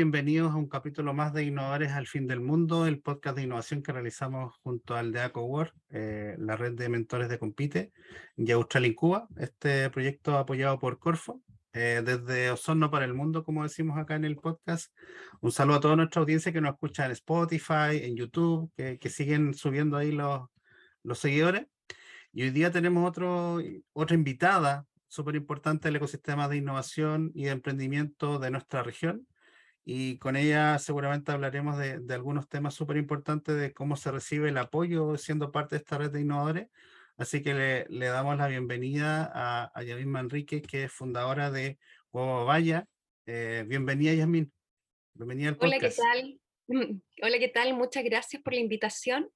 bienvenidos a un capítulo más de Innovadores al Fin del Mundo, el podcast de innovación que realizamos junto al de AcoWorld, eh, la red de mentores de Compite y Australia Cuba, este proyecto apoyado por Corfo, eh, desde Osorno para el Mundo, como decimos acá en el podcast. Un saludo a toda nuestra audiencia que nos escucha en Spotify, en YouTube, que, que siguen subiendo ahí los, los seguidores. Y hoy día tenemos otro, otra invitada súper importante del ecosistema de innovación y de emprendimiento de nuestra región. Y con ella seguramente hablaremos de, de algunos temas súper importantes de cómo se recibe el apoyo siendo parte de esta red de innovadores. Así que le, le damos la bienvenida a, a Yasmin Manrique, que es fundadora de Huevo Vaya. Eh, bienvenida, Yasmin. Bienvenida al podcast. Hola, ¿qué tal? Hola, ¿qué tal? Muchas gracias por la invitación.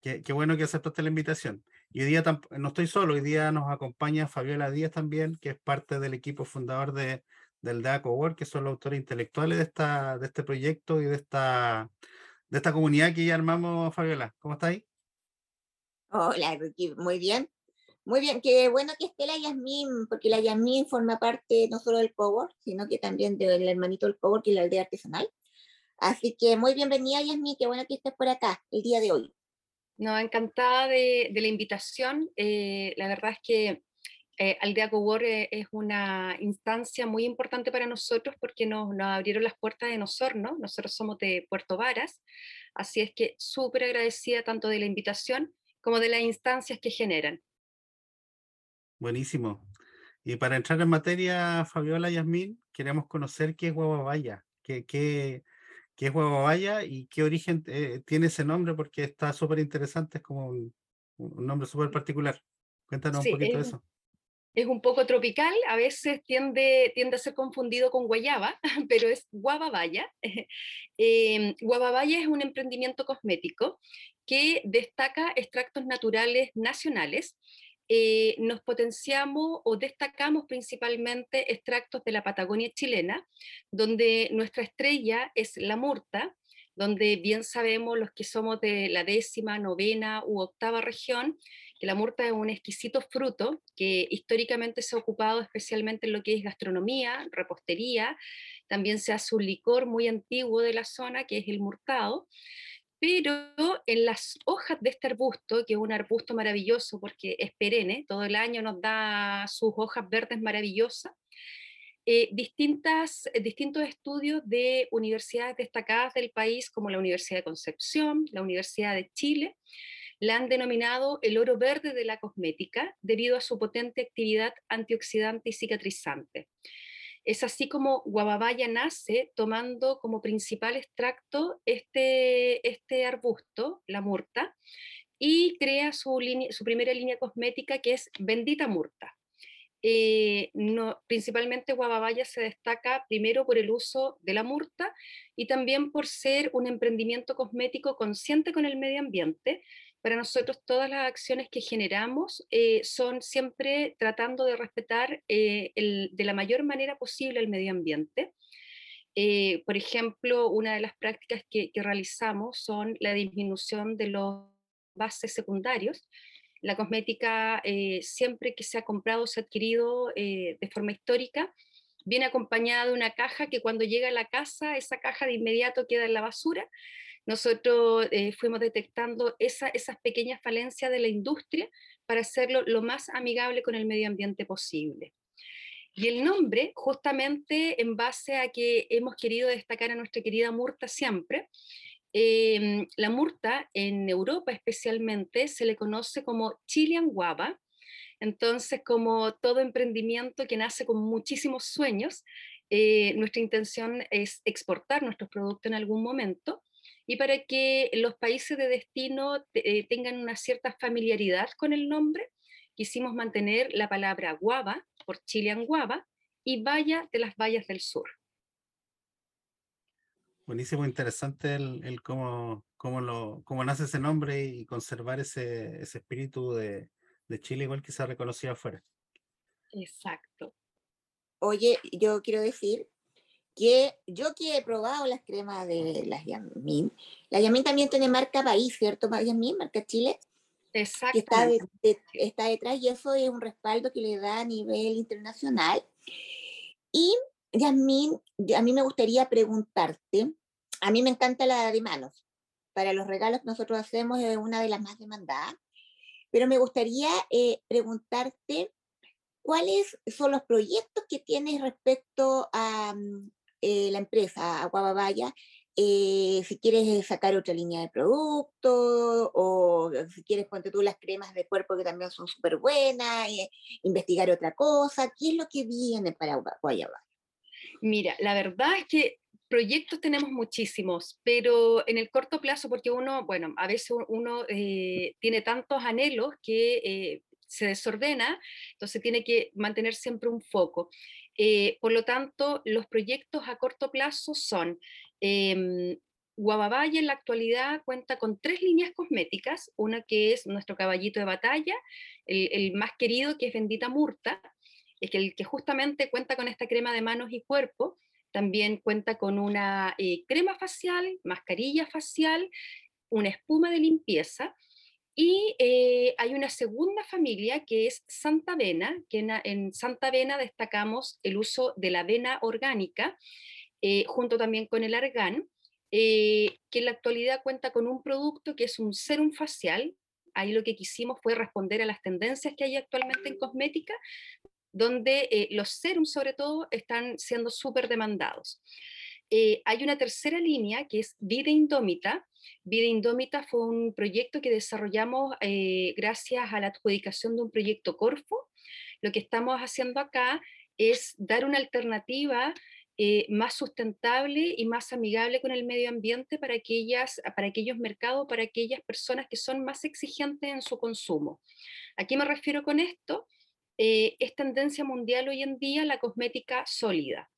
Qué, qué bueno que aceptaste la invitación. Y hoy día no estoy solo, hoy día nos acompaña Fabiola Díaz también, que es parte del equipo fundador de, del DACO World, que son los autores intelectuales de, esta, de este proyecto y de esta, de esta comunidad que ya armamos, Fabiola. ¿Cómo está ahí? Hola, Ricky, muy bien. Muy bien, qué bueno que esté la Yasmín, porque la Yasmín forma parte no solo del Cowork, sino que también del hermanito del Cowork y la aldea artesanal. Así que muy bienvenida, Yasmín, qué bueno que estés por acá el día de hoy. No, encantada de, de la invitación. Eh, la verdad es que eh, Aldea Cowork eh, es una instancia muy importante para nosotros porque nos, nos abrieron las puertas de Osorno. Nosotros somos de Puerto Varas, así es que súper agradecida tanto de la invitación como de las instancias que generan. Buenísimo. Y para entrar en materia, Fabiola Yasmín, queremos conocer qué es Guavavaya, qué, qué, qué es Guavavaya y qué origen eh, tiene ese nombre, porque está súper interesante, es como un, un nombre súper particular. Cuéntanos Sí, un poquito de es, eso. Es un poco tropical, a veces tiende, tiende a ser confundido con guayaba, pero es guavavaya. Eh, guavavaya es un emprendimiento cosmético que destaca extractos naturales nacionales. Eh, nos potenciamos o destacamos principalmente extractos de la Patagonia chilena, donde nuestra estrella es la murta, donde bien sabemos los que somos de la décima, novena u octava región, que la murta es un exquisito fruto que históricamente se ha ocupado especialmente en lo que es gastronomía, repostería, también se hace un licor muy antiguo de la zona que es el murtado, pero en las hojas de este arbusto, que es un arbusto maravilloso porque es perenne, todo el año nos da sus hojas verdes maravillosas, eh, distintas, eh, distintos estudios de universidades destacadas del país, como la Universidad de Concepción, la Universidad de Chile, la han denominado el oro verde de la cosmética debido a su potente actividad antioxidante y cicatrizante. Es así como Guavavaya nace tomando como principal extracto este, este arbusto, la murta, y crea su, línea, su primera línea cosmética que es Bendita Murta. Eh, no, principalmente Guavavaya se destaca primero por el uso de la murta y también por ser un emprendimiento cosmético consciente con el medio ambiente, para nosotros todas las acciones que generamos eh, son siempre tratando de respetar eh, el, de la mayor manera posible el medio ambiente. Eh, por ejemplo, una de las prácticas que, que, realizamos son la disminución de los bases secundarios. La cosmética, eh, siempre que se ha comprado, se ha adquirido eh, de forma histórica, viene acompañada de una caja que cuando llega a la casa, esa caja de inmediato queda en la basura nosotros eh, fuimos detectando esa, esas pequeñas falencias de la industria para hacerlo lo más amigable con el medio ambiente posible. Y el nombre, justamente en base a que hemos querido destacar a nuestra querida Murta siempre, eh, la Murta en Europa especialmente se le conoce como Chilean Guava, entonces como todo emprendimiento que nace con muchísimos sueños, eh, nuestra intención es exportar nuestros productos en algún momento y para que los países de destino eh, tengan una cierta familiaridad con el nombre, quisimos mantener la palabra guava, por Chilean guava, y valla de las vallas del sur. Buenísimo, interesante el, el cómo, cómo, lo, cómo nace ese nombre y conservar ese, ese espíritu de, de Chile, igual que se ha reconocido afuera. Exacto. Oye, yo quiero decir que yo que he probado las cremas de las Yamin, la Yamin también tiene marca país, ¿cierto? Yamin, marca Chile. Exacto. Que está, de, de, está detrás y eso es un respaldo que le da a nivel internacional. Y Yasmín, a mí me gustaría preguntarte, a mí me encanta la de manos. Para los regalos que nosotros hacemos es una de las más demandadas, pero me gustaría eh, preguntarte cuáles son los proyectos que tienes respecto a mm, eh, la empresa, a Guababaya, eh, si quieres sacar otra línea de producto o si quieres ponte tú las cremas de cuerpo que también son súper buenas, eh, investigar otra cosa, ¿qué es lo que viene para Guayabá? Mira, la verdad es que proyectos tenemos muchísimos, pero en el corto plazo, porque uno, bueno, a veces uno eh, tiene tantos anhelos que se desordena, entonces tiene que mantener siempre un foco. por lo tanto, los proyectos a corto plazo son eh, en la actualidad cuenta con tres líneas cosméticas, una que es nuestro caballito de batalla, el, más querido que es Bendita Murta, es que el que justamente cuenta con esta crema de manos y cuerpo, también cuenta con una eh, crema facial, mascarilla facial, una espuma de limpieza, y eh, hay una segunda familia que es Santa Vena, que en, en Santa Vena destacamos el uso de la avena orgánica, eh, junto también con el argán, que en la actualidad cuenta con un producto que es un serum facial. Ahí lo que quisimos fue responder a las tendencias que hay actualmente en cosmética, donde eh, los serums sobre todo están siendo súper demandados. hay una tercera línea que es Vida Indómita. Vida Indómita fue un proyecto que desarrollamos gracias a la adjudicación de un proyecto Corfo. Lo que estamos haciendo acá es dar una alternativa eh, más sustentable y más amigable con el medio ambiente para, aquellas, para aquellos mercados, para aquellas personas que son más exigentes en su consumo. ¿A qué me refiero con esto? Eh, es tendencia mundial hoy en día la cosmética sólida.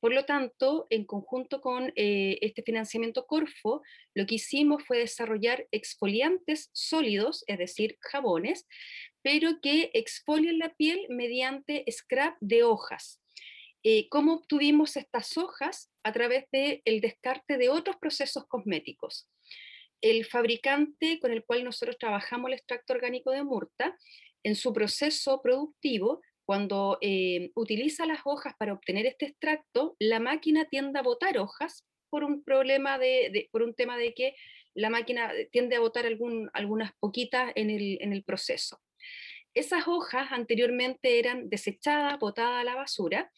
Por lo tanto, en conjunto con eh, este financiamiento Corfo, lo que hicimos fue desarrollar exfoliantes sólidos, es decir, jabones, pero que exfolian la piel mediante scrap de hojas. Eh, cómo obtuvimos estas hojas a través del el descarte de otros procesos cosméticos. El fabricante con el cual nosotros trabajamos el extracto orgánico de murta, en su proceso productivo, cuando eh, utiliza las hojas para obtener este extracto, la máquina tiende a botar hojas por un problema de, por un tema de que la máquina tiende a botar algunas poquitas en el, en el proceso. Esas hojas anteriormente eran desechadas, botadas a la basura,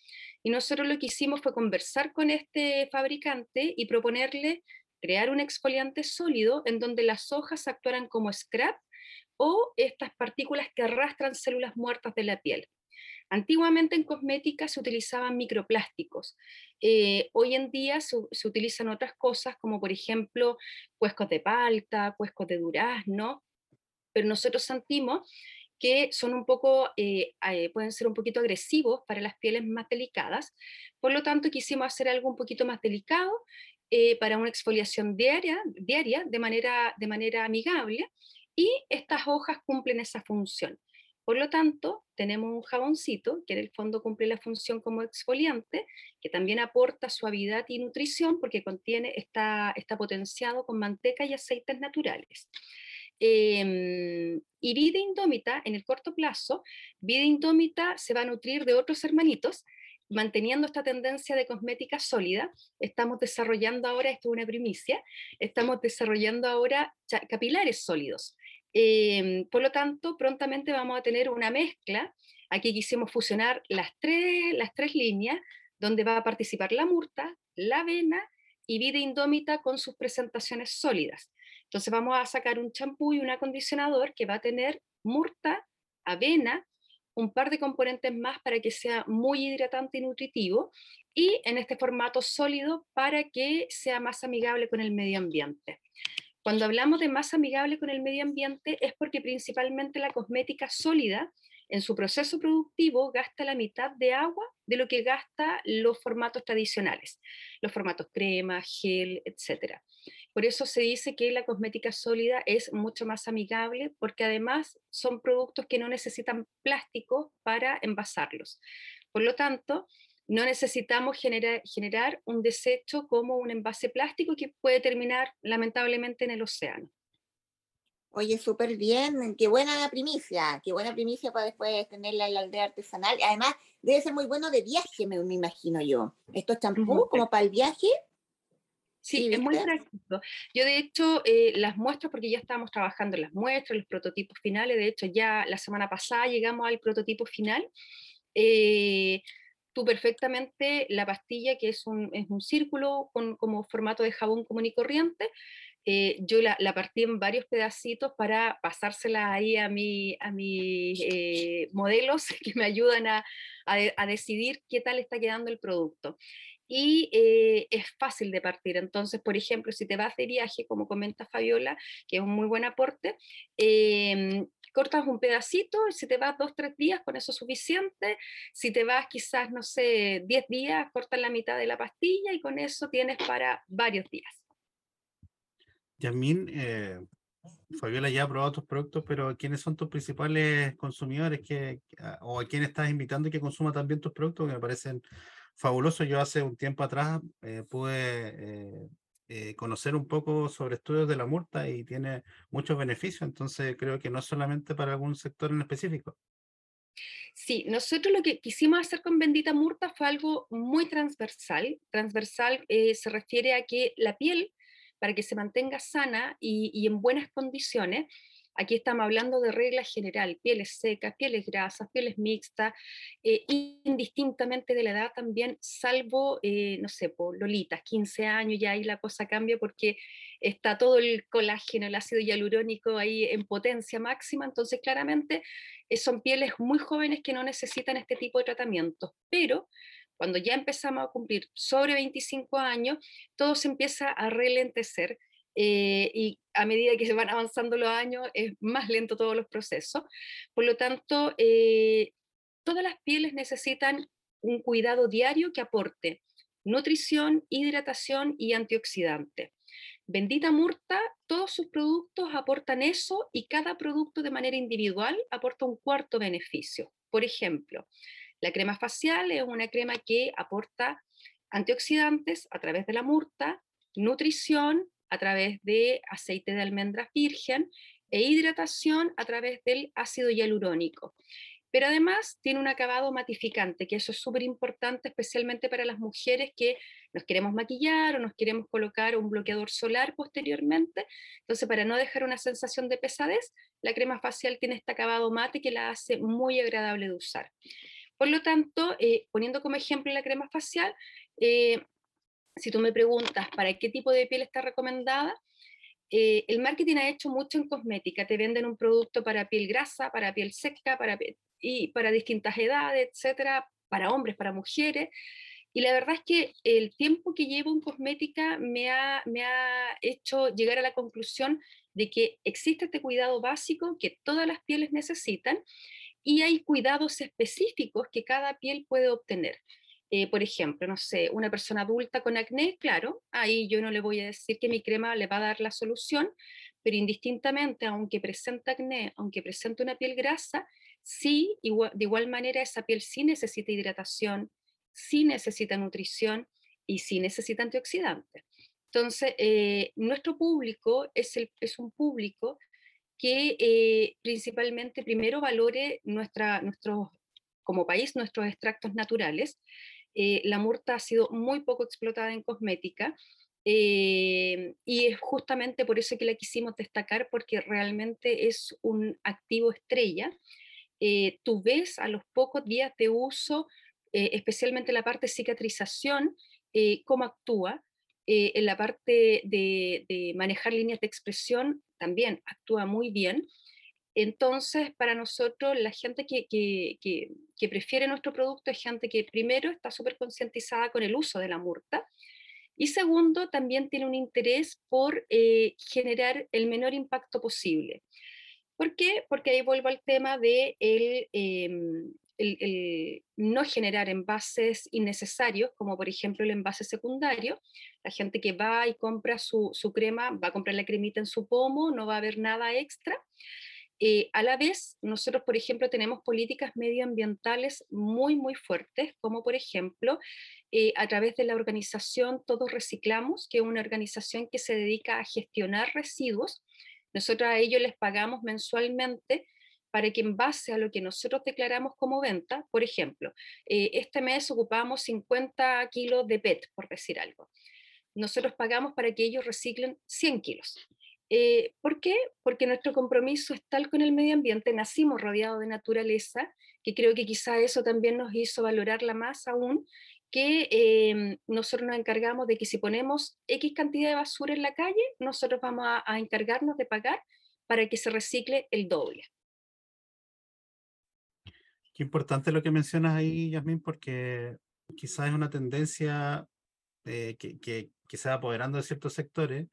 y nosotros lo que hicimos fue conversar con este fabricante y proponerle crear un exfoliante sólido en donde las hojas actuaran como scrap o estas partículas que arrastran células muertas de la piel. Antiguamente en cosmética se utilizaban microplásticos. Eh, hoy en día se, utilizan otras cosas como por ejemplo cuescos de palta, cuescos de durazno, pero nosotros sentimos que son un poco, eh, eh, pueden ser un poquito agresivos para las pieles más delicadas. Por lo tanto, quisimos hacer algo un poquito más delicado eh, para una exfoliación diaria, diaria de, manera, de manera amigable y estas hojas cumplen esa función. Por lo tanto, tenemos un jaboncito que en el fondo cumple la función como exfoliante, que también aporta suavidad y nutrición porque contiene, está, está potenciado con manteca y aceites naturales. Em, y vida indómita, en el corto plazo, vida indómita se va a nutrir de otros hermanitos, manteniendo esta tendencia de cosmética sólida. Estamos desarrollando ahora, esto es una primicia, estamos desarrollando ahora capilares sólidos. Em, por lo tanto, prontamente vamos a tener una mezcla. Aquí quisimos fusionar las tres, las tres líneas, donde va a participar la murta, la avena y vida indómita con sus presentaciones sólidas. Entonces vamos a sacar un champú y un acondicionador que va a tener murta, avena, un par de componentes más para que sea muy hidratante y nutritivo y en este formato sólido para que sea más amigable con el medio ambiente. Cuando hablamos de más amigable con el medio ambiente es porque principalmente la cosmética sólida en su proceso productivo gasta la mitad de agua de lo que gasta los formatos tradicionales, los formatos crema, gel, etc. Por eso se dice que la cosmética sólida es mucho más amigable porque además son productos que no necesitan plástico para envasarlos. Por lo tanto, no necesitamos generar, generar un desecho como un envase plástico que puede terminar lamentablemente en el océano. Oye, súper bien, qué buena primicia, qué buena primicia para después tenerla en la aldea artesanal. Además, debe ser muy bueno de viaje, me, imagino yo. Estos champús como para el viaje. Sí, es muy práctico. Yo de hecho eh, las muestras, porque ya estábamos trabajando en las muestras, los prototipos finales, de hecho ya la semana pasada llegamos al prototipo final. Eh, tú perfectamente la pastilla, que es un, es un círculo con, como formato de jabón común y corriente, eh, yo la, la, partí en varios pedacitos para pasársela ahí a, mi, a mis eh, modelos que me ayudan a, a, decidir qué tal está quedando el producto. Y eh, es fácil de partir. Entonces, por ejemplo, si te vas de viaje, como comenta Fabiola, que es un muy buen aporte, em, cortas un pedacito, y si te vas dos, tres días, con eso es suficiente. Si te vas quizás, no sé, diez días, cortas la mitad de la pastilla y con eso tienes para varios días. Yasmin, eh, Fabiola ya ha probado tus productos, pero ¿quiénes son tus principales consumidores ah, o a quién estás invitando que consuma también tus productos? Que me parecen fabulosos. Yo hace un tiempo atrás eh, pude eh, eh, conocer un poco sobre estudios de la multa y tiene muchos beneficios, entonces creo que no solamente para algún sector en específico. Sí, nosotros lo que quisimos hacer con Bendita Murta fue algo muy transversal. Transversal se refiere a que la piel para que se mantenga sana y, en buenas condiciones. Aquí estamos hablando de regla general, pieles secas, pieles grasas, pieles mixtas, eh, indistintamente de la edad también, salvo, eh, no sé, por Lolitas, 15 años, ya ahí la cosa cambia porque está todo el colágeno, el ácido hialurónico ahí en potencia máxima, entonces claramente eh, son pieles muy jóvenes que no necesitan este tipo de tratamientos, pero cuando ya empezamos a cumplir sobre 25 años, todo se empieza a relentecer eh, y a medida que se van avanzando los años es más lento todos los procesos. Por lo tanto, eh, todas las pieles necesitan un cuidado diario que aporte nutrición, hidratación y antioxidante. Bendita Murta, todos sus productos aportan eso y cada producto de manera individual aporta un cuarto beneficio. Por ejemplo, la crema facial es una crema que aporta antioxidantes a través de la murta, nutrición a través de aceite de almendras virgen e hidratación a través del ácido hialurónico. Pero además tiene un acabado matificante, que eso es súper importante, especialmente para las mujeres que nos queremos maquillar o nos queremos colocar un bloqueador solar posteriormente. Entonces, para no dejar una sensación de pesadez, la crema facial tiene este acabado mate que la hace muy agradable de usar. Por lo tanto, eh, poniendo como ejemplo la crema facial, eh, si tú me preguntas para qué tipo de piel está recomendada, eh, el marketing ha hecho mucho en cosmética. Te venden un producto para piel grasa, para piel seca, para y para distintas edades, etcétera, para hombres, para mujeres. Y la verdad es que el tiempo que llevo en cosmética me ha, me ha hecho llegar a la conclusión de que existe este cuidado básico que todas las pieles necesitan y hay cuidados específicos que cada piel puede obtener. Eh, por ejemplo, no sé, una persona adulta con acné, claro, ahí yo no le voy a decir que mi crema le va a dar la solución, pero indistintamente, aunque presente acné, aunque presente una piel grasa, sí, de igual manera esa piel sí necesita hidratación, sí necesita nutrición y sí necesita antioxidantes. Entonces, eh, nuestro público es un público que eh, principalmente primero valore nuestra, nuestros, como país nuestros extractos naturales. Eh, la murta ha sido muy poco explotada en cosmética eh, y es justamente por eso que la quisimos destacar porque realmente es un activo estrella. tú ves a los pocos días de uso, especialmente la parte cicatrización, cómo actúa. en la parte de, de manejar líneas de expresión también actúa muy bien. Entonces, para nosotros, la gente que, prefiere nuestro producto es gente que primero está súper concientizada con el uso de la murta y segundo, también tiene un interés por eh, generar el menor impacto posible. ¿Por qué? Porque ahí vuelvo al tema de em, no generar envases innecesarios, como por ejemplo el envase secundario. La gente que va y compra su, crema, va a comprar la cremita en su pomo, no va a haber nada extra. Eh, a la vez, nosotros, por ejemplo, tenemos políticas medioambientales muy, muy fuertes, como por ejemplo, eh, a través de la organización Todos Reciclamos, que es una organización que se dedica a gestionar residuos nosotros a ellos les pagamos mensualmente para que en base a lo que nosotros declaramos como venta, por ejemplo, eh, este mes ocupamos 50 kilos de PET, por decir algo. Nosotros pagamos para que ellos reciclen 100 kilos. Eh, ¿Por qué? Porque nuestro compromiso es tal con el medio ambiente, nacimos rodeados de naturaleza, que creo que quizá eso también nos hizo valorarla más aún, que em, nosotros nos encargamos de que si ponemos X cantidad de basura en la calle, nosotros vamos a encargarnos de pagar para que se recicle el doble. Qué importante lo que mencionas ahí, Yasmin, porque quizás es una tendencia eh, que, que, se va apoderando de ciertos sectores.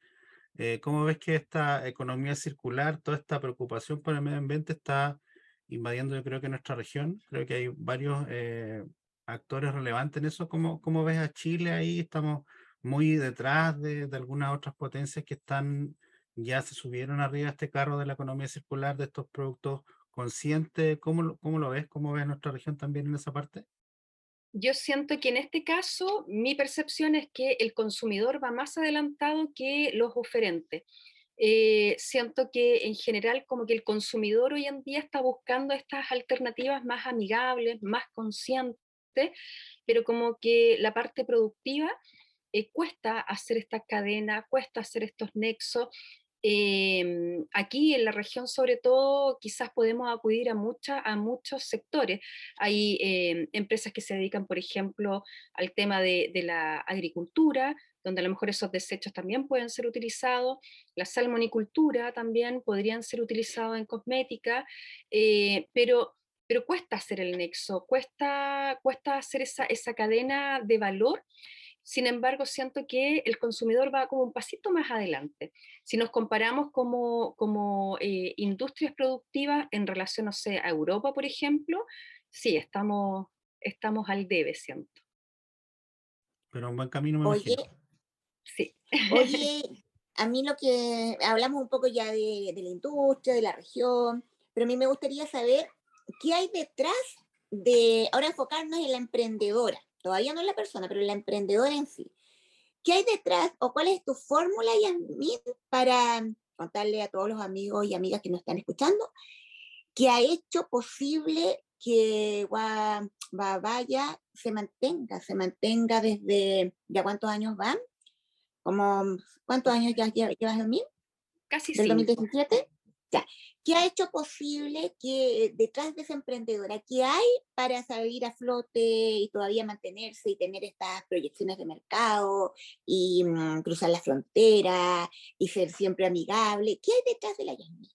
Eh, ¿Cómo ves que esta economía circular, toda esta preocupación por el medio ambiente está invadiendo, yo creo que nuestra región? Creo que hay varios eh, actores relevantes en eso. ¿Cómo, ¿Cómo ves a Chile ahí? Estamos muy detrás de, de algunas otras potencias que están ya se subieron arriba a este carro de la economía circular, de estos productos consciente? ¿Cómo, ¿Cómo lo ves? ¿Cómo ves nuestra región también en esa parte? Yo siento que en este caso mi percepción es que el consumidor va más adelantado que los oferentes. Eh, siento que en general como que el consumidor hoy en día está buscando estas alternativas más amigables, más conscientes, pero como que la parte productiva eh, cuesta hacer esta cadena, cuesta hacer estos nexos Em, aquí en la región, sobre todo, quizás podemos acudir a, mucha, a muchos sectores. Hay em, empresas que se dedican, por ejemplo, al tema de, la agricultura, donde a lo mejor esos desechos también pueden ser utilizados. La salmonicultura también podrían ser utilizados en cosmética, eh, pero, pero cuesta hacer el nexo, cuesta, cuesta hacer esa, esa cadena de valor sin embargo, siento que el consumidor va como un pasito más adelante. Si nos comparamos como, como eh, industrias productivas en relación, no sé, a Europa, por ejemplo, sí, estamos, estamos al debe, siento. Pero un buen camino me Oye, sí. Oye, a mí lo que hablamos un poco ya de, de la industria, de la región, pero a mí me gustaría saber qué hay detrás de, ahora enfocarnos en la emprendedora todavía no es la persona, pero la emprendedora en sí. ¿Qué hay detrás o cuál es tu fórmula, Yasmin, para contarle a todos los amigos y amigas que nos están escuchando, que ha hecho posible que Guavaya se mantenga, se mantenga desde, ¿ya cuántos años van? Como, ¿Cuántos años ya llevas en mí? Casi ¿Del 2017? Ya. ¿Qué ha hecho posible que detrás de esa emprendedora, qué hay para salir a flote y todavía mantenerse y tener estas proyecciones de mercado y mm, cruzar la frontera y ser siempre amigable? ¿Qué hay detrás de la Yasmin?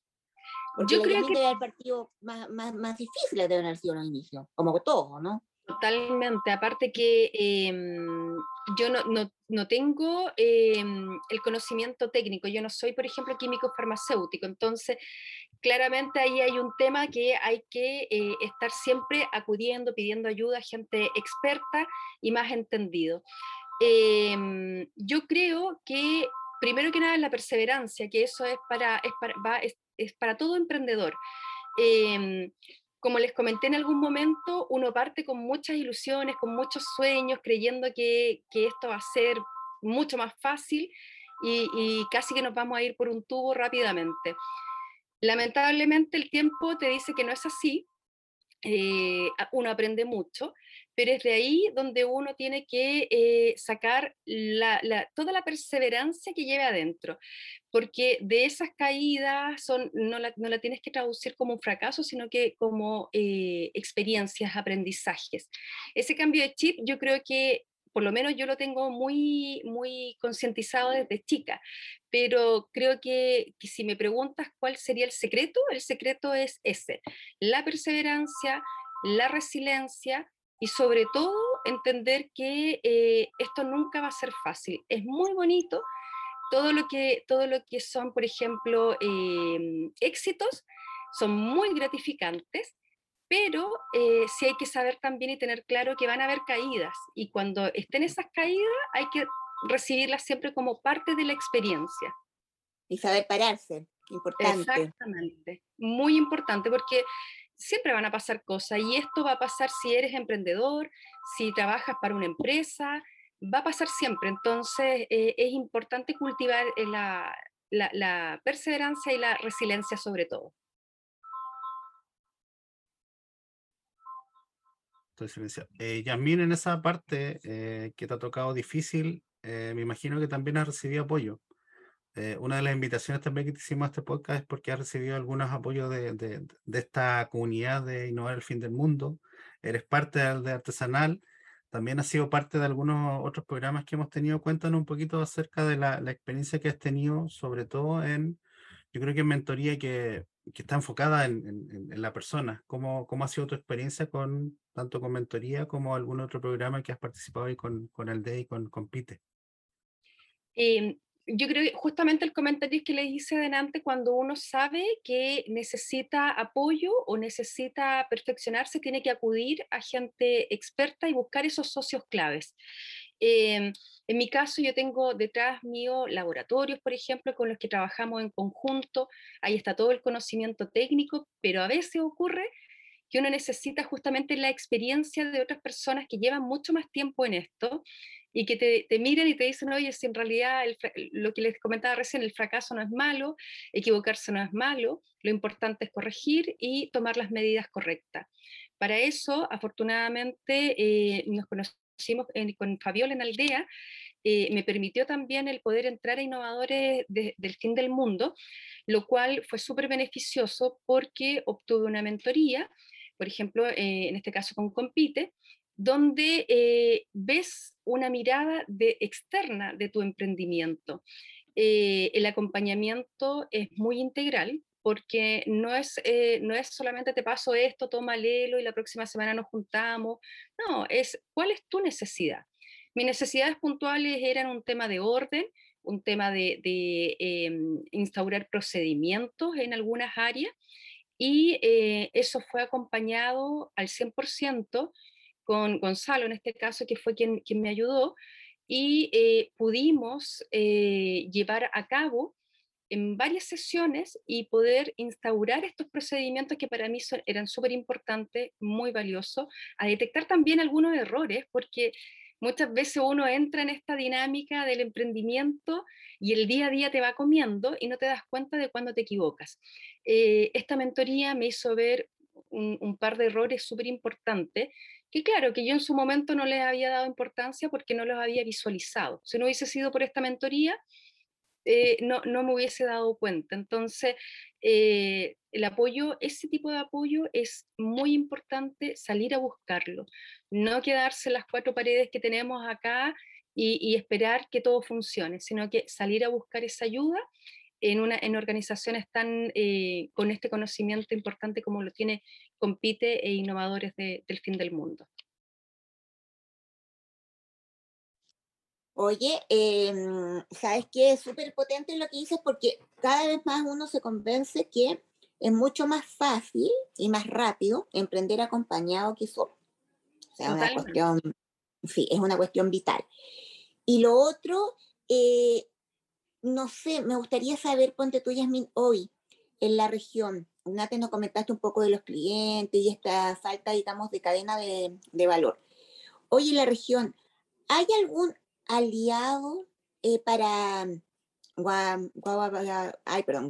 Porque Yo creo que el partido más, más, más difícil de haber sido los inicios, como todo, ¿no? Totalmente, aparte que em, yo no, no, no tengo em, el conocimiento técnico, yo no soy, por ejemplo, químico farmacéutico, entonces claramente ahí hay un tema que hay que eh, estar siempre acudiendo, pidiendo ayuda a gente experta y más entendido. Em, yo creo que primero que nada la perseverancia, que eso es para, es para, es para todo emprendedor como les comenté en algún momento, uno parte con muchas ilusiones, con muchos sueños, creyendo que, esto va a ser mucho más fácil y, casi que nos vamos a ir por un tubo rápidamente. Lamentablemente el tiempo te dice que no es así, eh, uno aprende mucho, pero es de ahí donde uno tiene que eh, sacar toda la perseverancia que lleve adentro, porque de esas caídas son, no, la, tienes que traducir como un fracaso, sino que como eh, experiencias, aprendizajes. Ese cambio de chip yo creo que por lo menos yo lo tengo muy, muy concientizado desde chica, pero creo que, que, si me preguntas cuál sería el secreto, el secreto es ese, la perseverancia, la resiliencia y sobre todo entender que eh, esto nunca va a ser fácil. Es muy bonito todo lo que, todo lo que son, por ejemplo, em, éxitos, son muy gratificantes, pero eh, sí hay que saber también y tener claro que van a haber caídas y cuando estén esas caídas hay que recibirlas siempre como parte de la experiencia. Y saber pararse, importante. Exactamente, muy importante porque siempre van a pasar cosas y esto va a pasar si eres emprendedor, si trabajas para una empresa, va a pasar siempre. Entonces eh, es importante cultivar eh, la, la, perseverancia y la resiliencia sobre todo. Eh, Yasmin, en esa parte eh, que te ha tocado difícil, eh, me imagino que también has recibido apoyo. Eh, una de las invitaciones también que te hicimos a este podcast es porque has recibido algunos apoyos de, de, de, esta comunidad de Innovar el Fin del Mundo. Eres parte de, de Artesanal también has sido parte de algunos otros programas que hemos tenido. Cuéntanos un poquito acerca de la, la experiencia que has tenido, sobre todo en, yo creo que en mentoría que, que está enfocada en, en, en, la persona. ¿Cómo, ¿Cómo ha sido tu experiencia con tanto con mentoría como algún otro programa que has participado ahí con, con el DE y con Compite? Eh, yo creo que justamente el comentario que le hice adelante, cuando uno sabe que necesita apoyo o necesita perfeccionarse, tiene que acudir a gente experta y buscar esos socios claves. Eh, en mi caso, yo tengo detrás mío laboratorios, por ejemplo, con los que trabajamos en conjunto. Ahí está todo el conocimiento técnico, pero a veces ocurre que uno necesita justamente la experiencia de otras personas que llevan mucho más tiempo en esto y que te, te miran y te dicen, oye, si en realidad lo que les comentaba recién, el fracaso no es malo, equivocarse no es malo, lo importante es corregir y tomar las medidas correctas. Para eso, afortunadamente, eh, nos conocimos con Fabiola en Aldea, eh, me permitió también el poder entrar a innovadores del fin del mundo, lo cual fue súper beneficioso porque obtuve una mentoría, por ejemplo, eh, en este caso con Compite, donde eh, ves una mirada de, externa de tu emprendimiento. Eh, el acompañamiento es muy integral porque no es, eh, no es solamente te paso esto, toma lelo y la próxima semana nos juntamos. No, es cuál es tu necesidad. Mis necesidades puntuales eran un tema de orden, un tema de, de em, instaurar procedimientos en algunas áreas y eso fue acompañado al 100% con Gonzalo en este caso, que fue quien, me ayudó, y eh, pudimos eh, llevar a cabo en varias sesiones y poder instaurar estos procedimientos que para mí eran súper importantes, muy valiosos, a detectar también algunos errores, porque muchas veces uno entra en esta dinámica del emprendimiento y el día a día te va comiendo y no te das cuenta de cuando te equivocas. Eh, esta mentoría me hizo ver un, un par de errores súper importantes que claro, que yo en su momento no les había dado importancia porque no los había visualizado. Si no hubiese sido por esta mentoría, eh, no, no, me hubiese dado cuenta. Entonces, eh, el apoyo, ese tipo de apoyo es muy importante salir a buscarlo, no quedarse en las cuatro paredes que tenemos acá y, y esperar que todo funcione, sino que salir a buscar esa ayuda en, una, en organizaciones tan eh, con este conocimiento importante como lo tiene Compite e Innovadores de, del Fin del Mundo. Oye, eh, ¿sabes qué? Es súper potente lo que dices porque cada vez más uno se convence que es mucho más fácil y más rápido emprender acompañado que solo. O sea, una cuestión, sí, es una cuestión vital. Y lo otro, eh, no sé, me gustaría saber, ponte tú, Yasmin, hoy en la región. Antes nos comentaste un poco de los clientes y esta falta, digamos, de cadena de, de valor. Hoy en la región, ¿hay algún aliado eh, para Ay, perdón?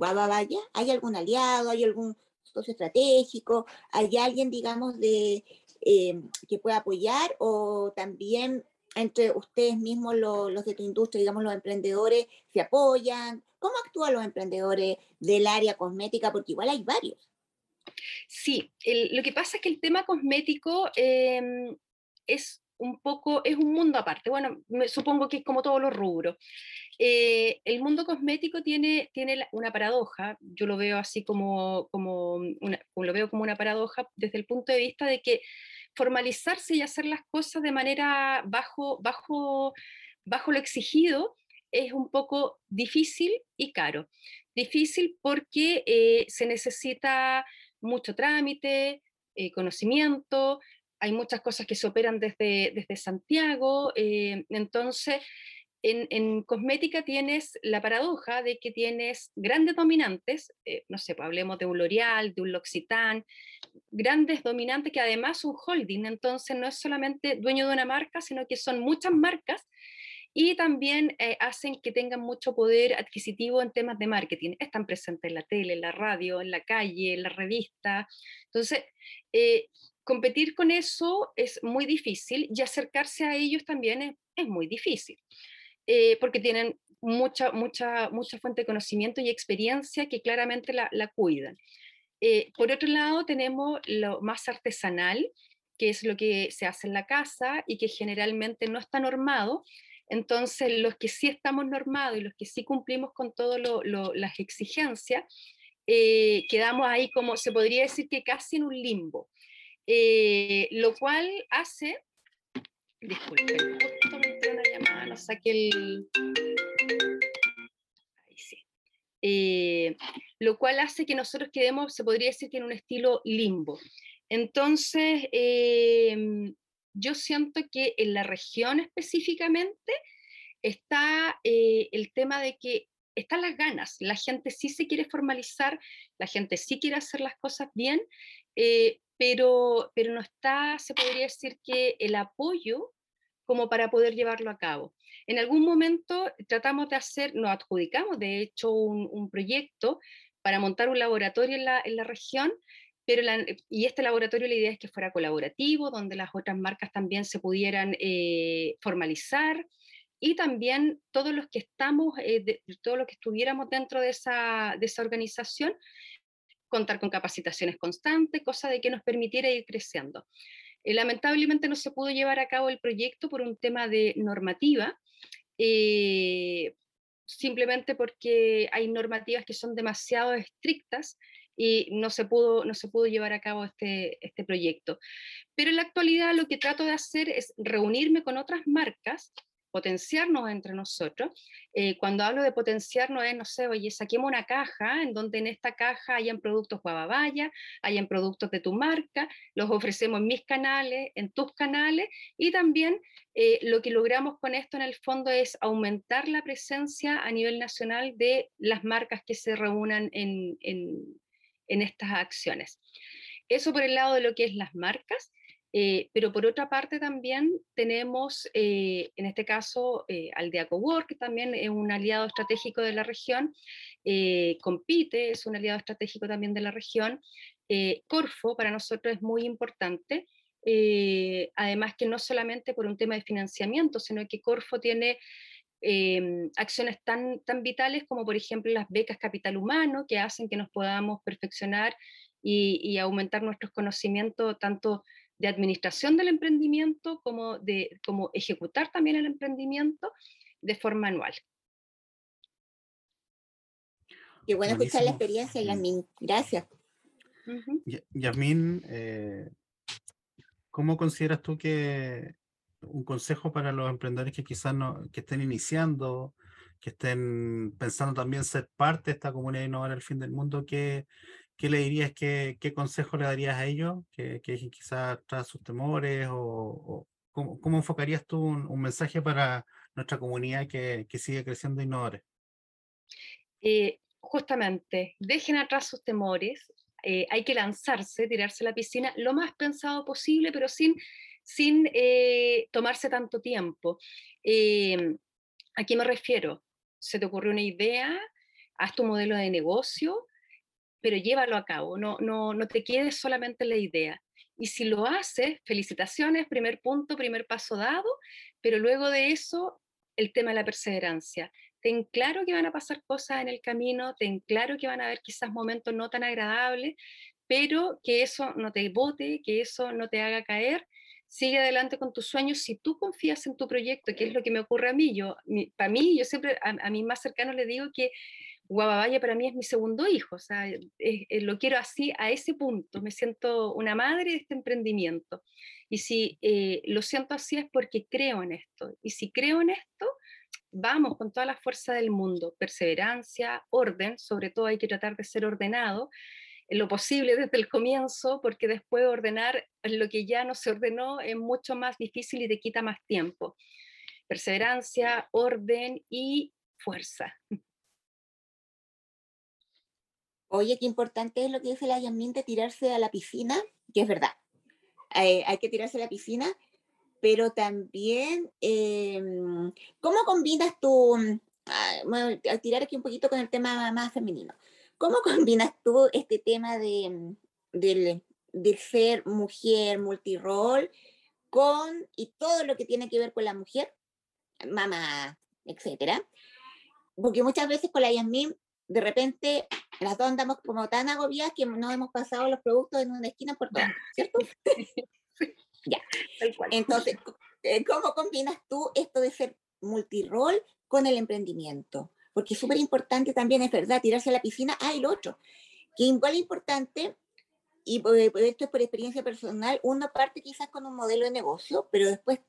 ¿Hay algún aliado? ¿Hay algún socio estratégico? ¿Hay alguien, digamos, de, eh, que pueda apoyar? ¿O también entre ustedes mismos, los de tu industria, digamos, los emprendedores, se apoyan? ¿Cómo actúan los emprendedores del área cosmética? Porque igual hay varios. Sí, lo que pasa es que el tema cosmético eh, es un poco, es un mundo aparte. Bueno, me, supongo que es como todos los rubros. Eh, el mundo cosmético tiene, tiene una paradoja, yo lo veo así como, como, una, lo veo como una paradoja desde el punto de vista de que formalizarse y hacer las cosas de manera bajo, bajo, bajo lo exigido es un poco difícil y caro. Difícil porque eh, se necesita mucho trámite, eh, conocimiento, hay muchas cosas que se operan desde, desde Santiago, eh, entonces en, en, cosmética tienes la paradoja de que tienes grandes dominantes, eh, no sé, pues hablemos de un L'Oreal, de un L'Occitane, grandes dominantes que además son holding, entonces no es solamente dueño de una marca, sino que son muchas marcas y también eh, hacen que tengan mucho poder adquisitivo en temas de marketing. Están presentes en la tele, en la radio, en la calle, en la revista. Entonces, eh, competir con eso es muy difícil y acercarse a ellos también es, muy difícil, eh, porque tienen mucha, mucha, mucha fuente de conocimiento y experiencia que claramente la, cuidan. por otro lado, tenemos lo más artesanal, que es lo que se hace en la casa y que generalmente no está normado. Entonces, los que sí estamos normados y los que sí cumplimos con todas las exigencias, eh, quedamos ahí como, se podría decir que casi en un limbo. Eh, lo cual hace, disculpen, saqué el... Eh, lo cual hace que nosotros quedemos, se podría decir que en un estilo limbo. Entonces, em, yo siento que en la región específicamente está eh, el tema de que están las ganas, la gente sí se quiere formalizar, la gente sí quiere hacer las cosas bien, eh, pero, pero no está, se podría decir que el apoyo como para poder llevarlo a cabo. En algún momento tratamos de hacer, nos adjudicamos de hecho un, proyecto para montar un laboratorio en la, en la región pero y este laboratorio la idea es que fuera colaborativo, donde las otras marcas también se pudieran eh, formalizar y también todos los que estamos, eh, todos los que estuviéramos dentro de esa, de esa organización, contar con capacitaciones constantes, cosa de que nos permitiera ir creciendo. Eh, lamentablemente no se pudo llevar a cabo el proyecto por un tema de normativa, simplemente porque hay normativas que son demasiado estrictas y no se pudo, no se pudo llevar a cabo este, este proyecto. Pero en la actualidad lo que trato de hacer es reunirme con otras marcas, potenciarnos entre nosotros. Eh, cuando hablo de potenciarnos es, no sé, oye, saquemos una caja en donde en esta caja hayan productos Guavavaya, hayan productos de tu marca, los ofrecemos en mis canales, en tus canales, y también eh, lo que logramos con esto en el fondo es aumentar la presencia a nivel nacional de las marcas que se reúnan en, en estas acciones. Eso por el lado de lo que es las marcas, eh, pero por otra parte también tenemos, eh, en este caso, eh, Aldeaco Work, que también es un aliado estratégico de la región, eh, Compite es un aliado estratégico también de la región, Corfo para nosotros es muy importante, además que no solamente por un tema de financiamiento, sino que Corfo tiene Em, acciones tan, tan vitales como por ejemplo las becas capital humano que hacen que nos podamos perfeccionar y, aumentar nuestros conocimientos tanto de administración del emprendimiento como de como ejecutar también el emprendimiento de forma anual. Qué bueno escuchar la experiencia, Yasmin. Gracias. Yasmin, eh, ¿cómo consideras tú que un consejo para los emprendedores que quizás no, que estén iniciando, que estén pensando también ser parte de esta comunidad innovadora al fin del mundo, ¿qué, qué le dirías, qué, qué consejo le darías a ellos que, que quizás tras sus temores o, cómo, cómo, enfocarías tú un, mensaje para nuestra comunidad que, que sigue creciendo innovadores? Eh, justamente, dejen atrás sus temores, eh, hay que lanzarse, tirarse a la piscina lo más pensado posible, pero sin sin eh, tomarse tanto tiempo. Em, ¿A qué me refiero? Se te ocurrió una idea, haz tu modelo de negocio, pero llévalo a cabo, no, no, no te quedes solamente en la idea. Y si lo haces, felicitaciones, primer punto, primer paso dado, pero luego de eso, el tema de la perseverancia. Ten claro que van a pasar cosas en el camino, ten claro que van a haber quizás momentos no tan agradables, pero que eso no te bote, que eso no te haga caer sigue adelante con tus sueños si tú confías en tu proyecto, que es lo que me ocurre a mí. Yo, para mí, yo siempre a, a más cercanos le digo que Guababaya para mí es mi segundo hijo, o sea, lo quiero así, a ese punto, me siento una madre de este emprendimiento. Y si eh, lo siento así es porque creo en esto. Y si creo en esto, vamos con toda la fuerza del mundo, perseverancia, orden, sobre todo hay que tratar de ser ordenado, lo posible desde el comienzo, porque después ordenar lo que ya no se ordenó es mucho más difícil y te quita más tiempo. Perseverancia, orden y fuerza. Oye, qué importante es lo que dice la Yasmin de tirarse a la piscina, que es verdad. Eh, hay que tirarse a la piscina pero también, em, ¿cómo combinas tú, ah, a tirar aquí un poquito con el tema más femenino, ¿cómo combinas tú este tema de, del, de ser mujer, multirol, con y todo lo que tiene que ver con la mujer, mamá, etcétera? Porque muchas veces con la Yasmin, de repente, las dos andamos como tan agobiadas que no hemos pasado los productos en una esquina por todas, ¿cierto? Ya. Entonces, eh, ¿cómo combinas tú esto de ser multirol con el emprendimiento? Porque es súper importante también, es verdad, tirarse a la piscina, ah, lo otro, que igual es importante, y esto es por experiencia personal, uno parte quizás con un modelo de negocio, pero después,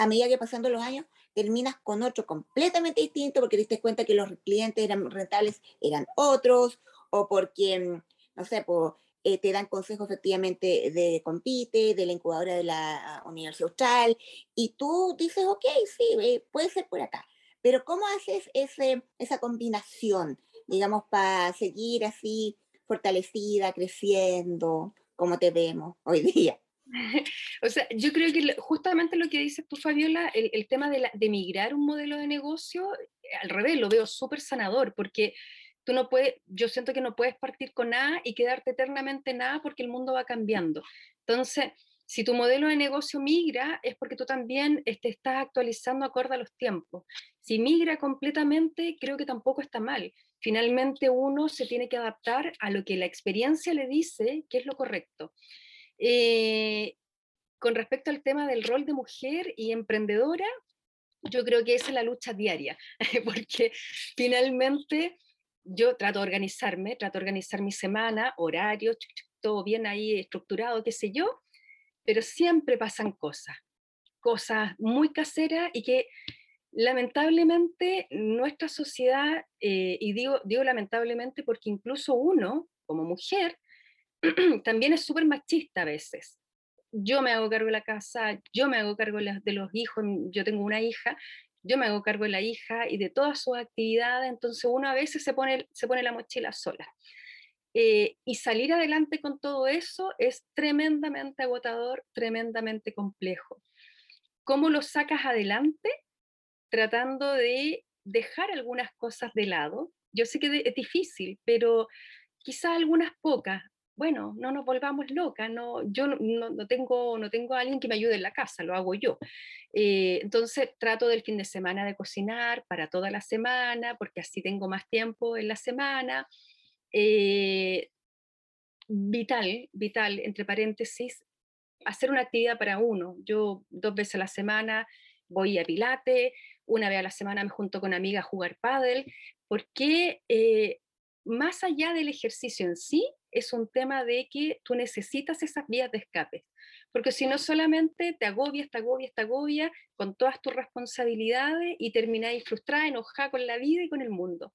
a medida que pasando los años, terminas con otro completamente distinto porque te diste cuenta que los clientes eran rentables, eran otros, o porque, no sé, por eh, te dan consejos efectivamente de Compite, de la incubadora de la Universidad Austral, y tú dices, ok, sí, eh, puede ser por acá. Pero ¿cómo haces ese, esa combinación, digamos, para seguir así fortalecida, creciendo, como te vemos hoy día? O sea, yo creo que justamente lo que dices tú, Fabiola, el, el tema de, la, de migrar un modelo de negocio, al revés, lo veo súper sanador, porque tú no puedes, yo siento que no puedes partir con nada y quedarte eternamente nada porque el mundo va cambiando. Entonces, si tu modelo de negocio migra, es porque tú también te estás actualizando acorde a los tiempos. Si migra completamente, creo que tampoco está mal. Finalmente uno se tiene que adaptar a lo que la experiencia le dice que es lo correcto. Eh, con respecto al tema del rol de mujer y emprendedora, yo creo que esa es la lucha diaria, porque finalmente yo trato de organizarme, trato de organizar mi semana, horario, todo bien ahí estructurado, qué sé yo, pero siempre pasan cosas, cosas muy caseras y que lamentablemente nuestra sociedad, eh, y digo, digo lamentablemente porque incluso uno, como mujer, también es súper machista a veces. Yo me hago cargo de la casa, yo me hago cargo de los hijos, yo tengo una hija, yo me hago cargo de la hija y de todas sus actividades, entonces uno a veces se pone, se pone la mochila sola. Eh, y salir adelante con todo eso es tremendamente agotador, tremendamente complejo. ¿Cómo lo sacas adelante? Tratando de dejar algunas cosas de lado. Yo sé que es difícil, pero quizás algunas pocas, bueno, no nos volvamos locas, no, yo no, tengo, no tengo a alguien que me ayude en la casa, lo hago yo. Eh, entonces trato del fin de semana de cocinar para toda la semana, porque así tengo más tiempo en la semana. Eh, vital, vital, entre paréntesis, hacer una actividad para uno. Yo dos veces a la semana voy a Pilate, una vez a la semana me junto con amigas a jugar pádel, porque eh, más allá del ejercicio en sí, es un tema de que tú necesitas esas vías de escape, porque si no solamente te agobias, te agobias, te agobias con todas tus responsabilidades y termináis frustrada, enojada con la vida y con el mundo.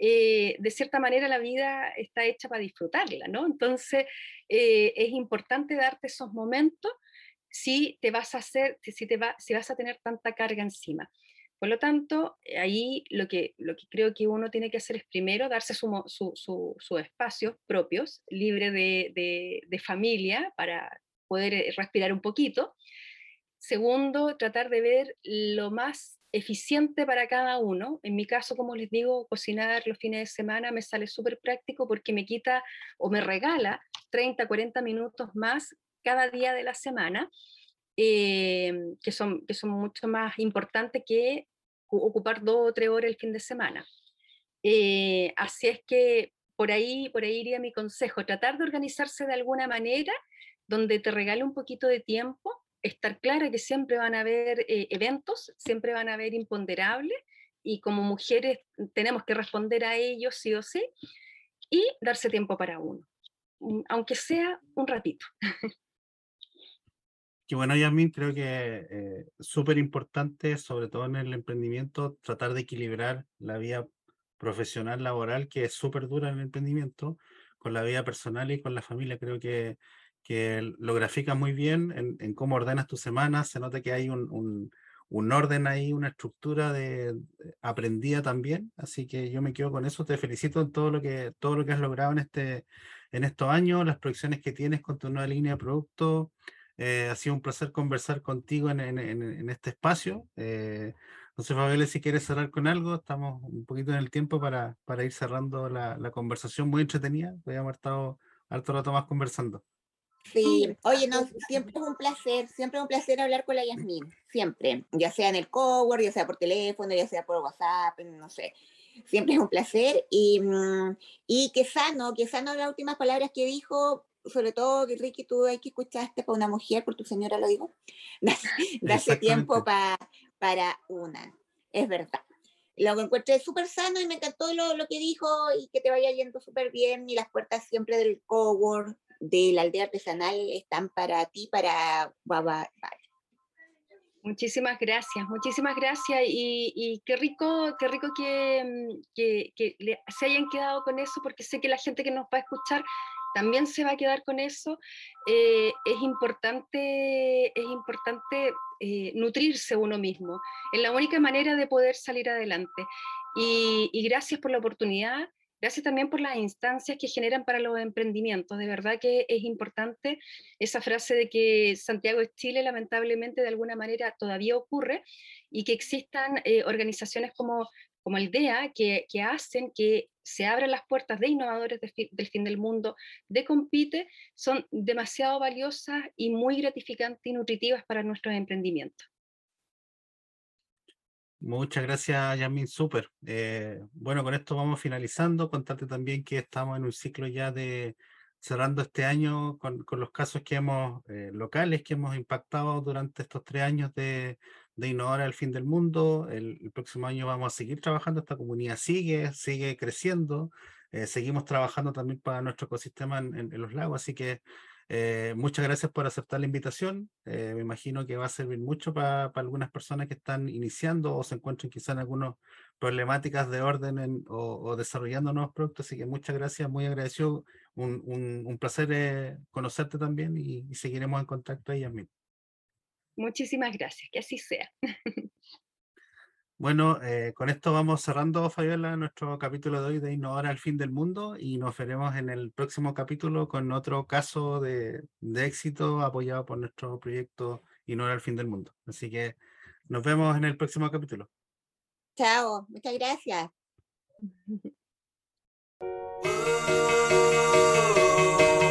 Eh, de cierta manera la vida está hecha para disfrutarla, ¿no? Entonces eh, es importante darte esos momentos si te vas a hacer, si, te va, si vas a tener tanta carga encima. Por lo tanto, ahí lo que, lo que creo que uno tiene que hacer es primero darse sus su, su, espacios propios, libre de, de, familia, para poder eh, respirar un poquito. Segundo, tratar de ver lo más eficiente para cada uno. En mi caso, como les digo, cocinar los fines de semana me sale súper práctico porque me quita o me regala 30, 40 minutos más cada día de la semana eh, que, son, que son mucho más importantes que ocupar dos o tres horas el fin de semana. Eh, así es que por ahí, por ahí iría mi consejo, tratar de organizarse de alguna manera donde te regale un poquito de tiempo, estar clara que siempre van a haber eh, eventos, siempre van a haber imponderables y como mujeres tenemos que responder a ellos sí o sí y darse tiempo para uno, mm, aunque sea un ratito. Que bueno, Yasmin, creo que eh, súper importante, sobre todo en el emprendimiento, tratar de equilibrar la vida profesional, laboral, que es súper dura en el emprendimiento, con la vida personal y con la familia. Creo que, que lo grafica muy bien en, cómo ordenas tu semana. Se nota que hay un, un, orden ahí, una estructura de, aprendida también. Así que yo me quedo con eso. Te felicito en todo lo que, todo lo que has logrado en, este, en estos años, las proyecciones que tienes con tu nueva línea de producto ha sido un placer conversar contigo en, en, este espacio. no sé, Fabiola, si quieres cerrar con algo, estamos un poquito en el tiempo para, para ir cerrando la, la conversación muy entretenida. Habíamos estado harto rato más conversando. Sí, oye, no, siempre es un placer, siempre es un placer hablar con la Yasmin, siempre, ya sea en el cowork, ya sea por teléfono, ya sea por WhatsApp, no sé, siempre es un placer y, mm, y que sano, que sano las últimas palabras que dijo, sobre todo, Ricky, tú hay que escuchaste para una mujer, por tu señora lo digo, darse tiempo para una, es verdad. Lo encontré súper sano y me encantó lo, lo, que dijo y que te vaya yendo súper bien y las puertas siempre del cowork de la aldea artesanal están para ti, para Baba. Muchísimas gracias, muchísimas gracias y, qué rico, qué rico que, mm, que, se hayan quedado con eso porque sé que la gente que nos va a escuchar también se va a quedar con eso. Eh, es importante, es importante eh, nutrirse uno mismo. Es la única manera de poder salir adelante. Y, gracias por la oportunidad. Gracias también por las instancias que generan para los emprendimientos. De verdad que es importante esa frase de que Santiago es Chile, lamentablemente de alguna manera todavía ocurre, y que existan eh, organizaciones como, como el DEA que, que, hacen que se abran las puertas de innovadores del fin del mundo, de Compite, son demasiado valiosas y muy gratificantes y nutritivas para nuestros emprendimientos. Muchas gracias, Yamin, súper. Eh, bueno, con esto vamos finalizando. Contarte también que estamos en un ciclo ya de cerrando este año con, con los casos que hemos, eh, locales que hemos impactado durante estos tres años de, de Innovar al Fin del Mundo. El, próximo año vamos a seguir trabajando, esta comunidad sigue, sigue creciendo. Eh, seguimos trabajando también para nuestro ecosistema en, los lagos, así que eh, muchas gracias por aceptar la invitación. Eh, me imagino que va a servir mucho para, algunas personas que están iniciando o se encuentran quizás en algunas problemáticas de orden o, desarrollando nuevos productos. Así que muchas gracias, muy agradecido. Un, un, placer conocerte también y, seguiremos en contacto ahí, mismo. Muchísimas gracias, que así sea. Bueno, eh, con esto vamos cerrando, Fabiola, nuestro capítulo de hoy de Innovar al fin del mundo y nos veremos en el próximo capítulo con otro caso de, de éxito apoyado por nuestro proyecto Innovar al fin del mundo. Así que nos vemos en el próximo capítulo. Chao, muchas gracias.